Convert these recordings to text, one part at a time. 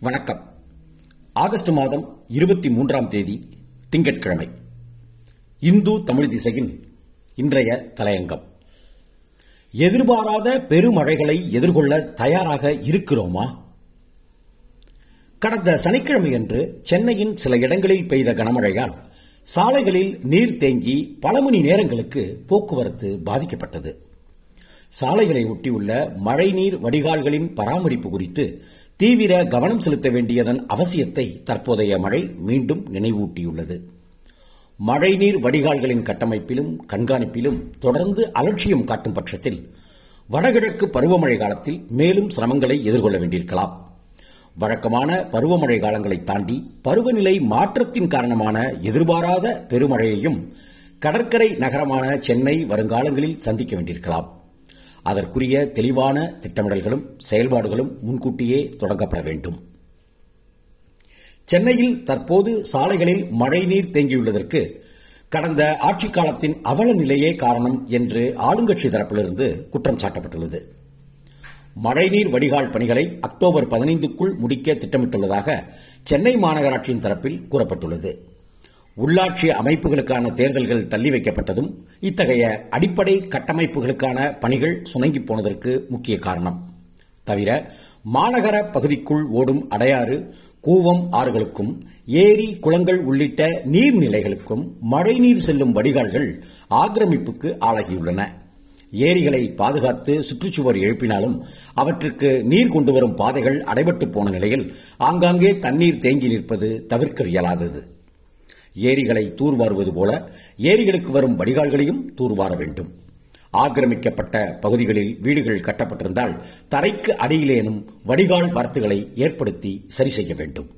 வணக்கம். ஆகஸ்ட் மாதம் இருபத்தி மூன்றாம் தேதி திங்கட்கிழமை. இந்து தமிழ் திசையின் இன்றைய தலையங்கம். எதிர்பாராத பெருமழைகளை எதிர்கொள்ள தயாராக இருக்கிறோமா? கடந்த சனிக்கிழமையன்று சென்னையின் சில இடங்களில் பெய்த கனமழையால் சாலைகளில் நீர் தேங்கி பல மணி நேரங்களுக்கு போக்குவரத்து பாதிக்கப்பட்டது. சாலைகளை ஒட்டியுள்ள மழைநீர் வடிகால்களின் பராமரிப்பு குறித்து தீவிர கவனம் செலுத்த வேண்டியதன் அவசியத்தை தற்போதைய மழை மீண்டும் நினைவூட்டியுள்ளது. மழைநீர் வடிகால்களின் கட்டமைப்பிலும் கண்காணிப்பிலும் தொடர்ந்து அலட்சியம் காட்டும் பட்சத்தில் வடகிழக்கு பருவமழை காலத்தில் மேலும் சிரமங்களை எதிர்கொள்ள வேண்டியிருக்கலாம். வழக்கமான பருவமழை காலங்களை தாண்டி பருவநிலை மாற்றத்தின் காரணமான எதிர்பாராத பெருமழையையும் கடற்கரை நகரமான சென்னை வருங்காலங்களில் சந்திக்க வேண்டியிருக்கலாம். அதற்குரிய தெளிவான திட்டமிடல்களும் செயல்பாடுகளும் முன்கூட்டியே தொடங்கப்பட வேண்டும். சென்னையில் தற்போது சாலைகளில் மழைநீர் தேங்கியுள்ளதற்கு கடந்த ஆட்சிக் காலத்தின் அவல நிலையே காரணம் என்று ஆளுங்கட்சி தரப்பிலிருந்து குற்றம் சாட்டப்பட்டுள்ளது. மழைநீர் வடிகால் பணிகளை அக்டோபர் பதினைந்துக்குள் முடிக்க திட்டமிட்டுள்ளதாக சென்னை மாநகராட்சியின் தரப்பில் கூறப்பட்டுள்ளது. உள்ளாட்சி அமைப்புகளுக்கான தேர்தல்கள் தள்ளி வைக்கப்பட்டதும் இத்தகைய அடிப்படை கட்டமைப்புகளுக்கான பணிகள் சுணங்கி போனதற்கு முக்கிய காரணம். தவிர மாநகர பகுதிக்குள் ஓடும் அடையாறு கூவம் ஆறுகளுக்கும் ஏரி குளங்கள் உள்ளிட்ட நீர்நிலைகளுக்கும் மழைநீர் செல்லும் வடிகால்கள் ஆக்கிரமிப்புக்கு ஆளாகியுள்ளன. ஏரிகளை பாதுகாத்து சுற்றுச்சுவர் எழுப்பினாலும் அவற்றுக்கு நீர் கொண்டு வரும் பாதைகள் அடைபட்டு போன நிலையில் ஆங்காங்கே தண்ணீர் தேங்கி நிற்பது தவிர்க்க இயலாதது. ஏரிகளை தூர்வாருவது போல ஏரிகளுக்கு வரும் வடிகால்களையும் தூர்வார வேண்டும். ஆக்கிரமிக்கப்பட்ட பகுதிகளில் வீடுகள் கட்டப்பட்டிருந்தால் தரைக்கு அடியிலேனும் வடிகால் வரத்துகளை ஏற்படுத்தி சரி செய்ய வேண்டும்.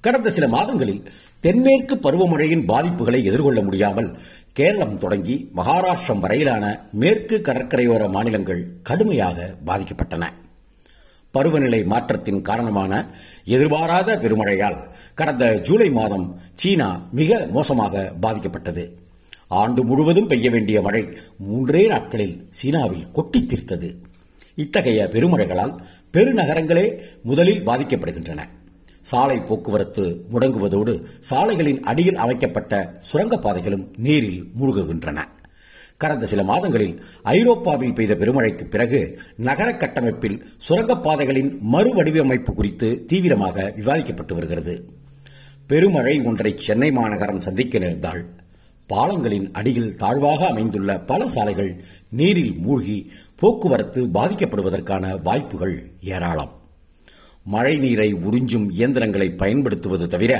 கடந்த சில மாதங்களில் தென்மேற்கு பருவமழையின் பாதிப்புகளை எதிர்கொள்ள முடியாமல் கேரளம் தொடங்கி மகாராஷ்டிரம் வரையிலான மேற்கு கடற்கரையோர மாநிலங்கள் கடுமையாக பாதிக்கப்பட்டன. பருவநிலை மாற்றத்தின் காரணமான எதிர்பாராத பெருமழையால் கடந்த ஜூலை மாதம் சீனா மிக மோசமாக பாதிக்கப்பட்டது. ஆண்டு முழுவதும் பெய்ய வேண்டிய மழை மூன்றே நாட்களில் சீனாவில் கொட்டி தீர்த்தது. இத்தகைய பெருமழைகளால் பெருநகரங்களே முதலில் பாதிக்கப்படுகின்றன. சாலை போக்குவரத்து முடங்குவதோடு சாலைகளின் அடியில் அமைக்கப்பட்ட சுரங்கப்பாதைகளும் நீரில் மூழ்குகின்றன. கடந்த சில மாதங்களில் ஐரோப்பாவில் பெய்த பெருமழைக்கு பிறகு நகர கட்டமைப்பில் சுரங்கப்பாதைகளின் மறுவடிவமைப்பு குறித்து தீவிரமாக விவாதிக்கப்பட்டு வருகிறது. பெருமழை ஒன்றை சென்னை மாநகரம் சந்திக்க நேர்ந்தால் பாலங்களின் அடியில் தாழ்வாக அமைந்துள்ள பல சாலைகள் நீரில் மூழ்கி போக்குவரத்து பாதிக்கப்படுவதற்கான வாய்ப்புகள் ஏராளம். மழை நீரை உறிஞ்சும் இயந்திரங்களை பயன்படுத்துவது தவிர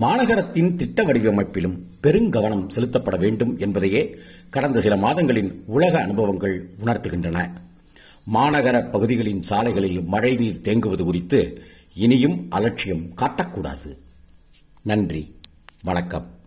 மாநகரத்தின் திட்ட வடிவமைப்பிலும் பெருங்கவனம் செலுத்தப்பட வேண்டும் என்பதையே கடந்த சில மாதங்களின் உலக அனுபவங்கள் உணர்த்துகின்றன. மாநகர பகுதிகளின் சாலைகளில் மழைநீர் தேங்குவது குறித்து இனியும் அலட்சியம் காட்டக்கூடாது. நன்றி. வணக்கம்.